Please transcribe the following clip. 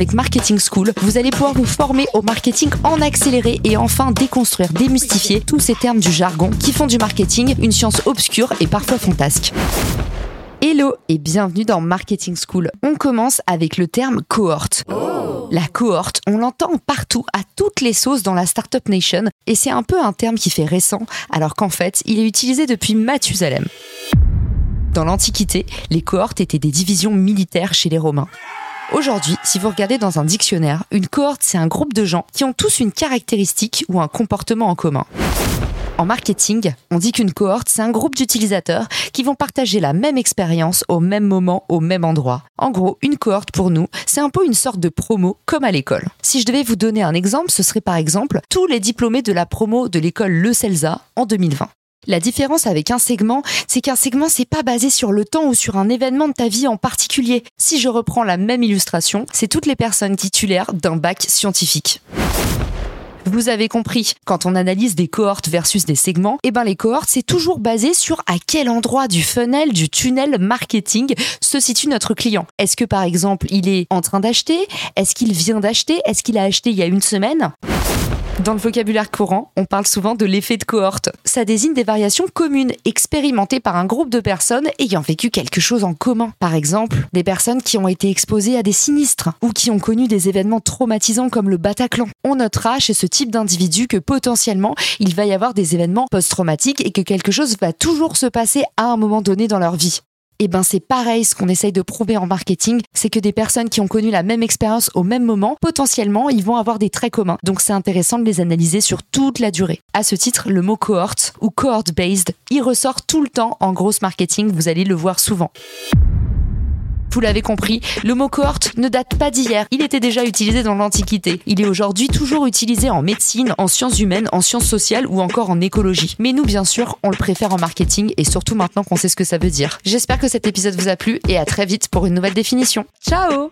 Avec Marketing School, vous allez pouvoir vous former au marketing en accéléré et enfin déconstruire, démystifier tous ces termes du jargon qui font du marketing une science obscure et parfois fantasque. Hello et bienvenue dans Marketing School. On commence avec le terme cohorte. La cohorte, on l'entend partout, à toutes les sauces dans la Startup Nation, et c'est un peu un terme qui fait récent, alors qu'en fait, il est utilisé depuis Mathusalem. Dans l'Antiquité, les cohortes étaient des divisions militaires chez les Romains. Aujourd'hui, si vous regardez dans un dictionnaire, une cohorte, c'est un groupe de gens qui ont tous une caractéristique ou un comportement en commun. En marketing, on dit qu'une cohorte, c'est un groupe d'utilisateurs qui vont partager la même expérience au même moment, au même endroit. En gros, une cohorte pour nous, c'est un peu une sorte de promo comme à l'école. Si je devais vous donner un exemple, ce serait par exemple tous les diplômés de la promo de l'école Le Celsa en 2020. La différence avec un segment, c'est qu'un segment, c'est pas basé sur le temps ou sur un événement de ta vie en particulier. Si je reprends la même illustration, c'est toutes les personnes titulaires d'un bac scientifique. Vous avez compris, quand on analyse des cohortes versus des segments, eh ben les cohortes, c'est toujours basé sur à quel endroit du funnel, du tunnel marketing se situe notre client. Est-ce que par exemple, il est en train d'acheter? Est-ce qu'il vient d'acheter? Est-ce qu'il a acheté il y a une semaine? Dans le vocabulaire courant, on parle souvent de l'effet de cohorte. Ça désigne des variations communes expérimentées par un groupe de personnes ayant vécu quelque chose en commun. Par exemple, des personnes qui ont été exposées à des sinistres ou qui ont connu des événements traumatisants comme le Bataclan. On notera chez ce type d'individu que potentiellement il va y avoir des événements post-traumatiques et que quelque chose va toujours se passer à un moment donné dans leur vie et eh ben c'est pareil, ce qu'on essaye de prouver en marketing, c'est que des personnes qui ont connu la même expérience au même moment, potentiellement, ils vont avoir des traits communs. Donc c'est intéressant de les analyser sur toute la durée. À ce titre, le mot cohort ou cohort based, il ressort tout le temps en grosse marketing, vous allez le voir souvent. Vous l'avez compris, le mot cohorte ne date pas d'hier. Il était déjà utilisé dans l'Antiquité. Il est aujourd'hui toujours utilisé en médecine, en sciences humaines, en sciences sociales ou encore en écologie. Mais nous, bien sûr, on le préfère en marketing et surtout maintenant qu'on sait ce que ça veut dire. J'espère que cet épisode vous a plu et à très vite pour une nouvelle définition. Ciao